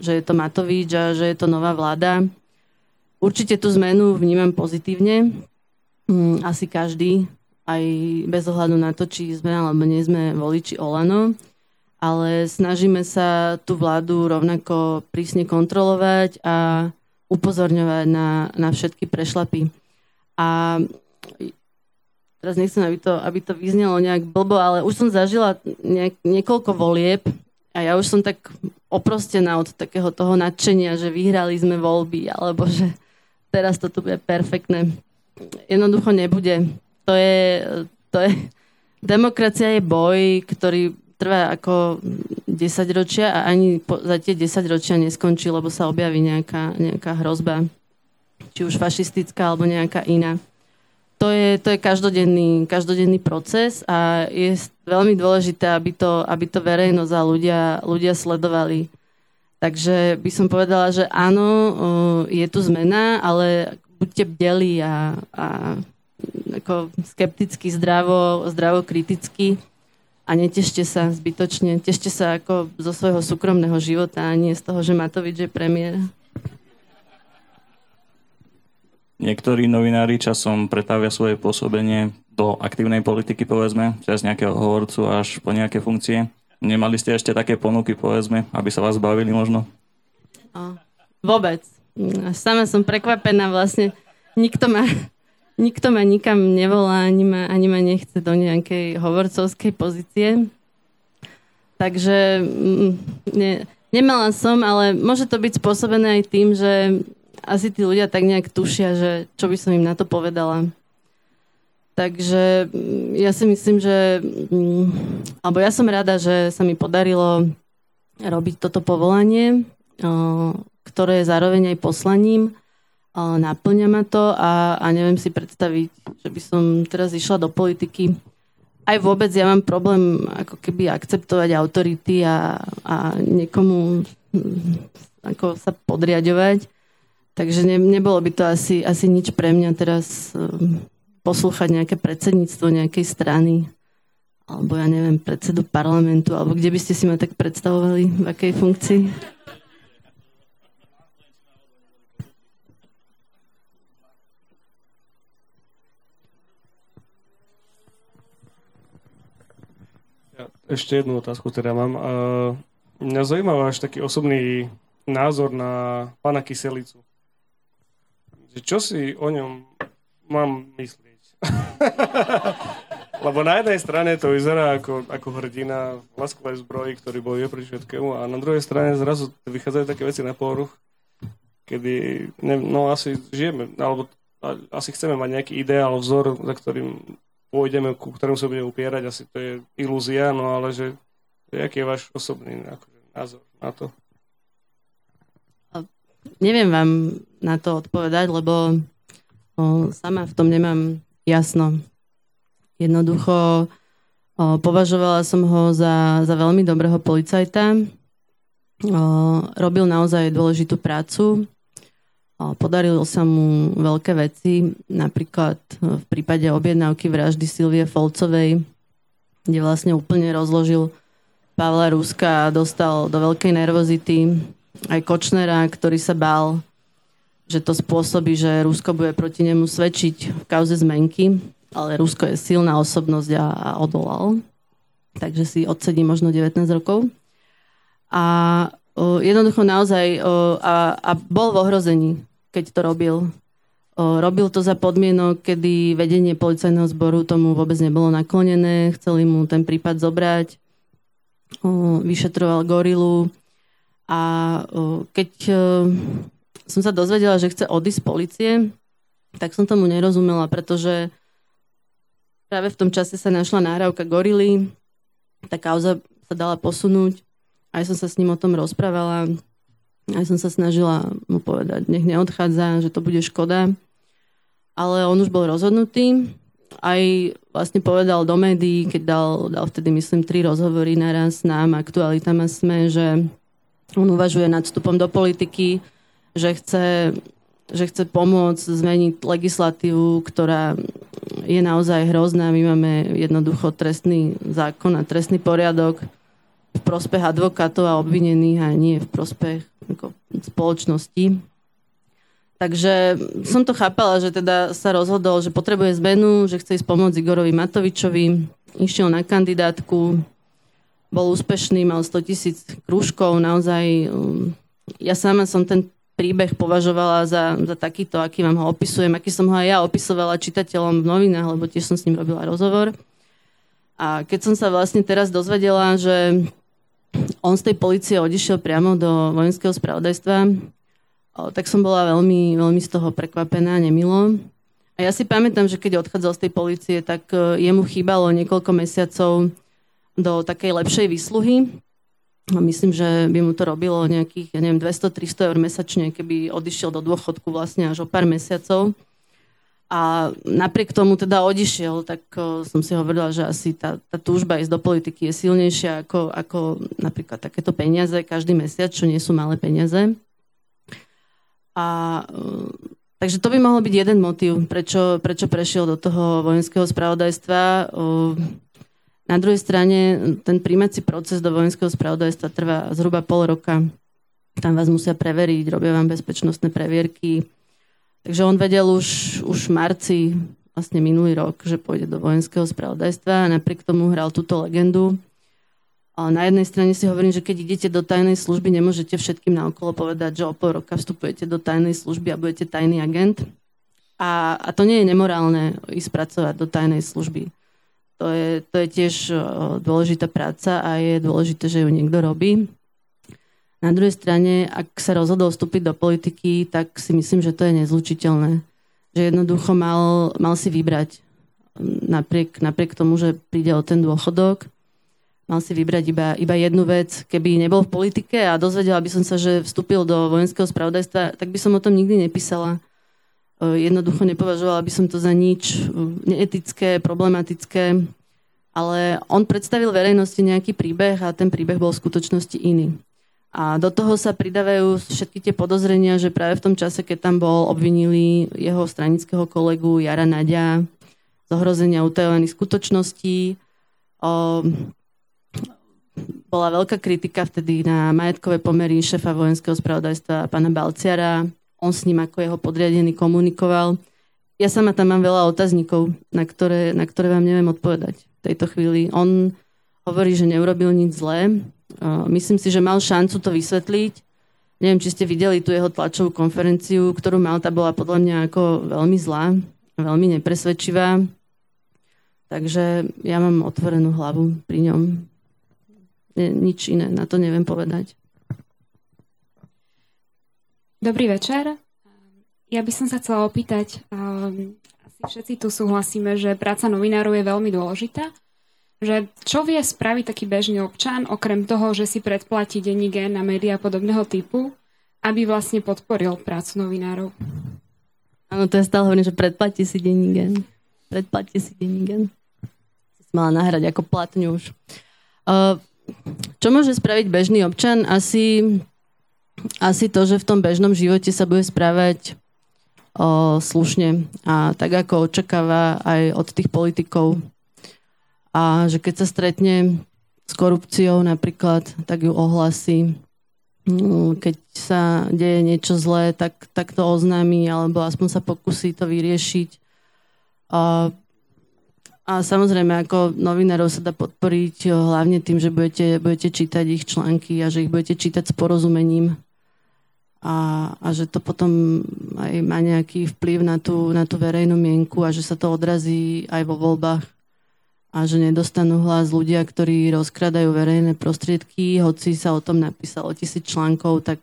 že je to Matovič a že je to nová vláda. Určite tú zmenu vnímam pozitívne. Um, asi každý, aj bez ohľadu na to, či sme alebo nie sme voliči Olano. Ale snažíme sa tú vládu rovnako prísne kontrolovať a upozorňovať na, na všetky prešlapy. A teraz nechcem, aby to, aby to vyznelo nejak blbo, ale už som zažila nejak, niekoľko volieb a ja už som tak oprostená od takého toho nadšenia, že vyhrali sme voľby, alebo že teraz to tu bude perfektné. Jednoducho nebude. To je, to je, demokracia je boj, ktorý trvá ako 10 ročia a ani po, za tie 10 ročia neskončí, lebo sa objaví nejaká, nejaká hrozba, či už fašistická alebo nejaká iná to je, to je každodenný, každodenný proces a je veľmi dôležité, aby to, aby to verejnosť a ľudia, ľudia sledovali. Takže by som povedala, že áno, je tu zmena, ale buďte bdeli a, a ako skepticky, zdravo, zdravo kriticky a netešte sa zbytočne. Tešte sa ako zo svojho súkromného života a nie z toho, že Matovič je premiér. Niektorí novinári časom pretavia svoje pôsobenie do aktívnej politiky, povedzme, cez nejakého hovorcu až po nejaké funkcie. Nemali ste ešte také ponuky, povedzme, aby sa vás bavili možno? O, vôbec. Sama som prekvapená vlastne. Nikto ma, nikto ma nikam nevolá, ani ma, ani ma nechce do nejakej hovorcovskej pozície. Takže mm, ne, Nemala som, ale môže to byť spôsobené aj tým, že asi tí ľudia tak nejak tušia, že čo by som im na to povedala. Takže mm, ja si myslím, že... mm, Alebo ja som rada, že sa mi podarilo robiť toto povolanie, ktoré je zároveň aj poslaním. Naplňa ma to a, a neviem si predstaviť, že by som teraz išla do politiky. Aj vôbec ja mám problém ako keby akceptovať autority a, a niekomu mm, ako sa podriadovať. Takže ne, nebolo by to asi, asi nič pre mňa teraz um, poslúchať nejaké predsedníctvo nejakej strany alebo ja neviem, predsedu parlamentu, alebo kde by ste si ma tak predstavovali, v akej funkcii? Ja ešte jednu otázku teda mám. Uh, mňa zaujíma váš taký osobný názor na pána Kyselicu. Že čo si o ňom mám myslieť? Lebo na jednej strane to vyzerá ako, ako hrdina v laskovej zbroji, ktorý bojuje proti všetkému a na druhej strane zrazu vychádzajú také veci na poruch, kedy, ne, no asi žijeme, alebo asi chceme mať nejaký ideál, vzor, za ktorým pôjdeme, ku ktorému sa budeme upierať, asi to je ilúzia, no ale že, že aký je váš osobný akože, názor na to? Neviem vám na to odpovedať, lebo o, sama v tom nemám jasno. Jednoducho o, považovala som ho za, za veľmi dobrého policajta. O, robil naozaj dôležitú prácu. O, podarilo sa mu veľké veci, napríklad v prípade objednávky vraždy Silvie Folcovej, kde vlastne úplne rozložil Pavla Ruska a dostal do veľkej nervozity aj Kočnera, ktorý sa bál, že to spôsobí, že Rusko bude proti nemu svedčiť v kauze zmenky, ale Rusko je silná osobnosť a, a odolal. Takže si odsedí možno 19 rokov. A o, jednoducho naozaj o, a, a bol v ohrození, keď to robil. Robil to za podmienok, kedy vedenie policajného zboru tomu vôbec nebolo naklonené, chceli mu ten prípad zobrať, vyšetroval gorilu, a keď o, som sa dozvedela, že chce odísť z policie, tak som tomu nerozumela, pretože práve v tom čase sa našla náravka gorily, tá kauza sa dala posunúť, aj som sa s ním o tom rozprávala, aj som sa snažila mu povedať, nech neodchádza, že to bude škoda. Ale on už bol rozhodnutý, aj vlastne povedal do médií, keď dal, dal vtedy, myslím, tri rozhovory naraz nám, aktualitám a sme, že on uvažuje nad vstupom do politiky, že chce, že chce pomôcť zmeniť legislatívu, ktorá je naozaj hrozná. My máme jednoducho trestný zákon a trestný poriadok v prospech advokátov a obvinených a nie v prospech ako, spoločnosti. Takže som to chápala, že teda sa rozhodol, že potrebuje zmenu, že chce ísť pomôcť Igorovi Matovičovi. Išiel na kandidátku, bol úspešný, mal 100 tisíc krúžkov, naozaj um, ja sama som ten príbeh považovala za, za takýto, aký vám ho opisujem, aký som ho aj ja opisovala čitateľom v novinách, lebo tiež som s ním robila rozhovor. A keď som sa vlastne teraz dozvedela, že on z tej policie odišiel priamo do vojenského spravodajstva, tak som bola veľmi, veľmi z toho prekvapená, nemilo. A ja si pamätám, že keď odchádzal z tej policie, tak e, jemu chýbalo niekoľko mesiacov do takej lepšej výsluhy. Myslím, že by mu to robilo nejakých, ja neviem, 200-300 eur mesačne, keby odišiel do dôchodku vlastne až o pár mesiacov. A napriek tomu teda odišiel, tak uh, som si hovorila, že asi tá, tá túžba ísť do politiky je silnejšia ako, ako napríklad takéto peniaze každý mesiac, čo nie sú malé peniaze. A uh, takže to by mohol byť jeden motív, prečo, prečo prešiel do toho vojenského spravodajstva. Na druhej strane ten príjmací proces do vojenského spravodajstva trvá zhruba pol roka. Tam vás musia preveriť, robia vám bezpečnostné previerky. Takže on vedel už, už v marci vlastne minulý rok, že pôjde do vojenského spravodajstva a napriek tomu hral túto legendu. A na jednej strane si hovorím, že keď idete do tajnej služby, nemôžete všetkým naokolo povedať, že o pol roka vstupujete do tajnej služby a budete tajný agent. A, a to nie je nemorálne ísť pracovať do tajnej služby. To je, to je tiež dôležitá práca a je dôležité, že ju niekto robí. Na druhej strane, ak sa rozhodol vstúpiť do politiky, tak si myslím, že to je nezlučiteľné. Že jednoducho mal, mal si vybrať napriek, napriek tomu, že príde o ten dôchodok, mal si vybrať iba, iba jednu vec. Keby nebol v politike a dozvedela by som sa, že vstúpil do vojenského spravodajstva, tak by som o tom nikdy nepísala. E, jednoducho nepovažovala by som to za nič e, neetické, problematické, ale on predstavil verejnosti nejaký príbeh a ten príbeh bol v skutočnosti iný. A do toho sa pridávajú všetky tie podozrenia, že práve v tom čase, keď tam bol, obvinili jeho stranického kolegu Jara Nadia z ohrozenia utajovaných skutočností. Bola veľká kritika vtedy na majetkové pomery šefa vojenského spravodajstva pána Balciara. On s ním ako jeho podriadený komunikoval. Ja sama tam mám veľa otáznikov, na ktoré, na ktoré vám neviem odpovedať v tejto chvíli. On hovorí, že neurobil nič zlé, Myslím si, že mal šancu to vysvetliť. Neviem, či ste videli tú jeho tlačovú konferenciu, ktorú mal, tá bola podľa mňa ako veľmi zlá, veľmi nepresvedčivá. Takže ja mám otvorenú hlavu pri ňom. Nič iné, na to neviem povedať. Dobrý večer. Ja by som sa chcela opýtať, um, asi všetci tu súhlasíme, že práca novinárov je veľmi dôležitá že čo vie spraviť taký bežný občan, okrem toho, že si predplatí denní gen na médiá podobného typu, aby vlastne podporil prácu novinárov? Áno, to je stále hovorím, že predplatí si denní gen. Predplatí si denní gen. Mala nahrať ako platňu už. Uh, čo môže spraviť bežný občan? Asi, asi to, že v tom bežnom živote sa bude správať uh, slušne a tak, ako očakáva aj od tých politikov a že keď sa stretne s korupciou napríklad, tak ju ohlasí. Mm, keď sa deje niečo zlé, tak, tak to oznámi alebo aspoň sa pokusí to vyriešiť. A, a samozrejme, ako novinárov sa dá podporiť hlavne tým, že budete, budete čítať ich články a že ich budete čítať s porozumením. A, a že to potom aj má nejaký vplyv na tú, na tú verejnú mienku a že sa to odrazí aj vo voľbách a že nedostanú hlas ľudia, ktorí rozkradajú verejné prostriedky, hoci sa o tom napísalo tisíc článkov, tak,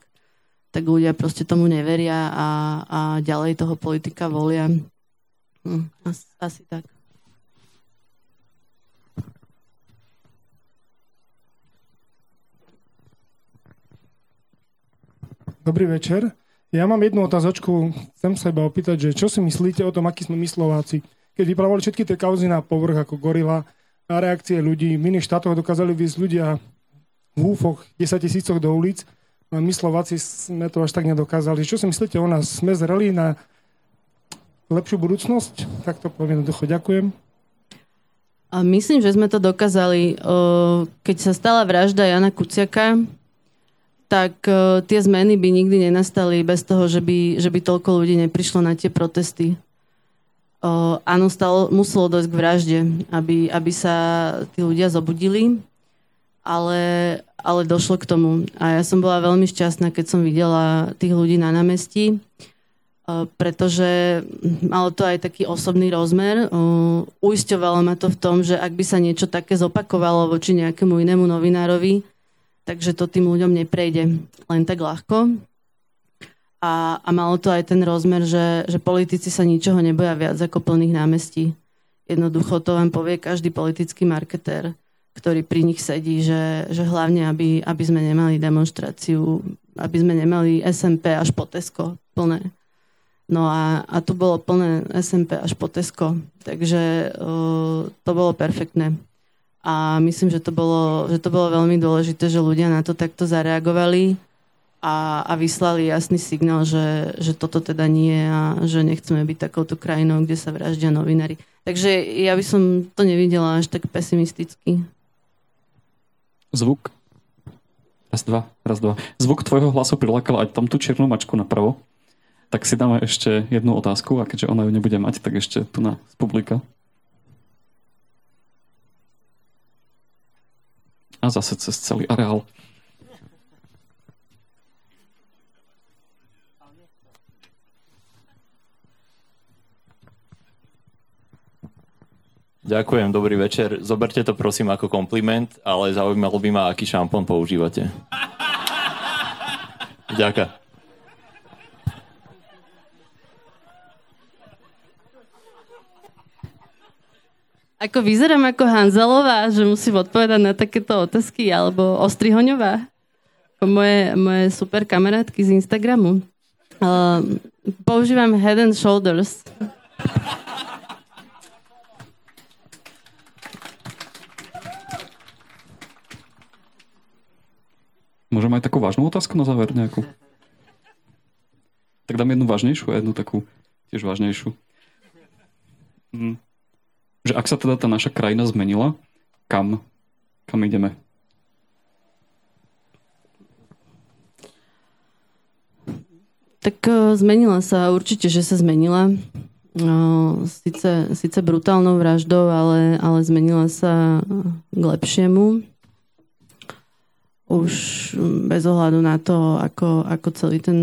tak ľudia proste tomu neveria a, a ďalej toho politika volia. Hm, asi, asi tak. Dobrý večer. Ja mám jednu otázočku. Chcem sa iba opýtať, že čo si myslíte o tom, akí sme my Slováci? keď vypravovali všetky tie kauzy na povrch ako gorila, na reakcie ľudí. V iných štátoch dokázali výsť ľudia v húfoch 10 tisícoch do ulic. A my Slováci sme to až tak nedokázali. Čo si myslíte o nás? Sme zreli na lepšiu budúcnosť? Tak to poviem jednoducho. Ďakujem. A myslím, že sme to dokázali. Keď sa stala vražda Jana Kuciaka, tak tie zmeny by nikdy nenastali bez toho, že by, že by toľko ľudí neprišlo na tie protesty áno, stalo, muselo dojsť k vražde, aby, aby sa tí ľudia zobudili, ale, ale došlo k tomu. A ja som bola veľmi šťastná, keď som videla tých ľudí na námestí, pretože malo to aj taký osobný rozmer. Uisťovalo ma to v tom, že ak by sa niečo také zopakovalo voči nejakému inému novinárovi, takže to tým ľuďom neprejde len tak ľahko. A, a malo to aj ten rozmer, že, že politici sa ničoho neboja viac ako plných námestí. Jednoducho to vám povie každý politický marketér, ktorý pri nich sedí, že, že hlavne, aby, aby sme nemali demonstráciu, aby sme nemali SMP až po Tesko plné. No a, a tu bolo plné SMP až po Tesko, takže uh, to bolo perfektné. A myslím, že to, bolo, že to bolo veľmi dôležité, že ľudia na to takto zareagovali a, a vyslali jasný signál, že, že toto teda nie a že nechceme byť takouto krajinou, kde sa vraždia novinári. Takže ja by som to nevidela až tak pesimisticky. Zvuk. Raz, dva, raz, dva. Zvuk tvojho hlasu prilákal aj tam tú čiernu mačku napravo. Tak si dáme ešte jednu otázku a keďže ona ju nebude mať, tak ešte tu na z publika. A zase cez celý areál. Ďakujem, dobrý večer. Zoberte to prosím ako kompliment, ale zaujímalo by ma, aký šampón používate. Ďakujem. Ako vyzerám ako Hanzelová, že musím odpovedať na takéto otázky, alebo Ostrihoňová? Moje, moje super kamarátky z Instagramu. Uh, používam Head and Shoulders. Môžem aj takú vážnu otázku na záver nejakú? Tak dám jednu vážnejšiu a jednu takú tiež vážnejšiu. Hm. Že ak sa teda tá naša krajina zmenila, kam? Kam ideme? Tak uh, zmenila sa, určite, že sa zmenila. Uh, Sice, sice brutálnou vraždou, ale, ale zmenila sa k lepšiemu. Už bez ohľadu na to, ako, ako celý ten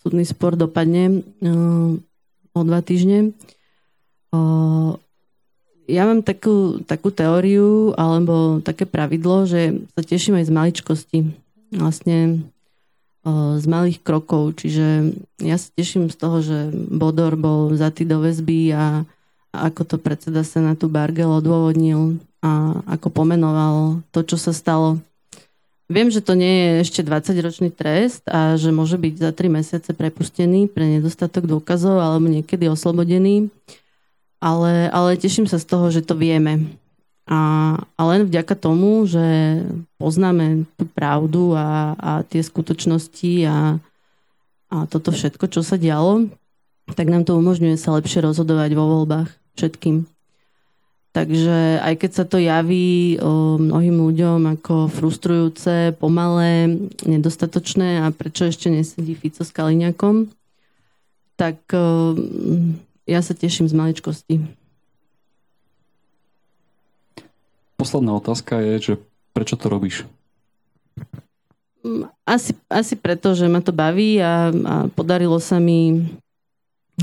súdny spor dopadne uh, o dva týždne. Ja mám takú, takú teóriu alebo také pravidlo, že sa teším aj z maličkosti. Vlastne z malých krokov. Čiže ja sa teším z toho, že Bodor bol vzatý do väzby a, a ako to predseda Senátu Bargel odôvodnil a ako pomenoval to, čo sa stalo. Viem, že to nie je ešte 20-ročný trest a že môže byť za 3 mesiace prepustený pre nedostatok dôkazov alebo niekedy oslobodený, ale, ale teším sa z toho, že to vieme. A, a len vďaka tomu, že poznáme tú pravdu a, a tie skutočnosti a, a toto všetko, čo sa dialo, tak nám to umožňuje sa lepšie rozhodovať vo voľbách všetkým. Takže aj keď sa to javí o, mnohým ľuďom ako frustrujúce, pomalé, nedostatočné a prečo ešte nesedí Fico s Kaliňakom, tak o, ja sa teším z maličkosti. Posledná otázka je, že prečo to robíš? Mm, asi, asi preto, že ma to baví a, a podarilo sa mi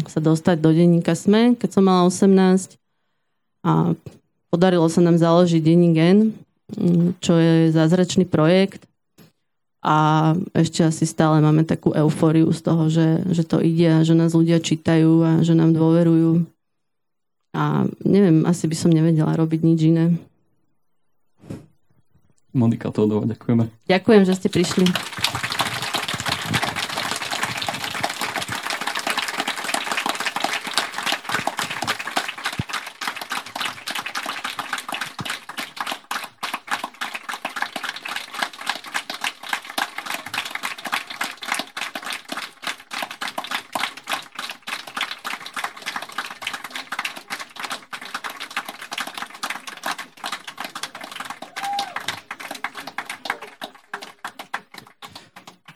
sa dostať do denníka SME, keď som mala 18 a podarilo sa nám založiť denník N, mm, čo je zázračný projekt a ešte asi stále máme takú eufóriu z toho, že, že to ide a že nás ľudia čítajú a že nám dôverujú. A neviem, asi by som nevedela robiť nič iné. Monika Tódová, ďakujeme. Ďakujem, že ste prišli.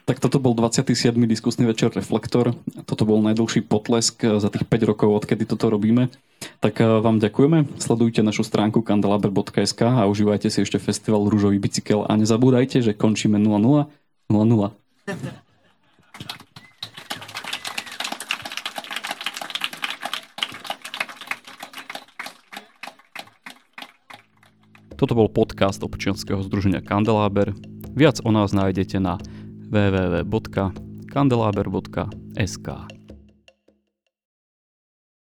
Tak toto bol 27. diskusný večer Reflektor. Toto bol najdlhší potlesk za tých 5 rokov, odkedy toto robíme. Tak eh, vám ďakujeme. Sledujte našu stránku kandelaber.sk a užívajte si ešte festival Rúžový bicykel. A nezabúdajte, že končíme 0-0. 0-0. Toto bol podcast občianského združenia Kandeláber. Viac o nás nájdete na www.kandelaber.sk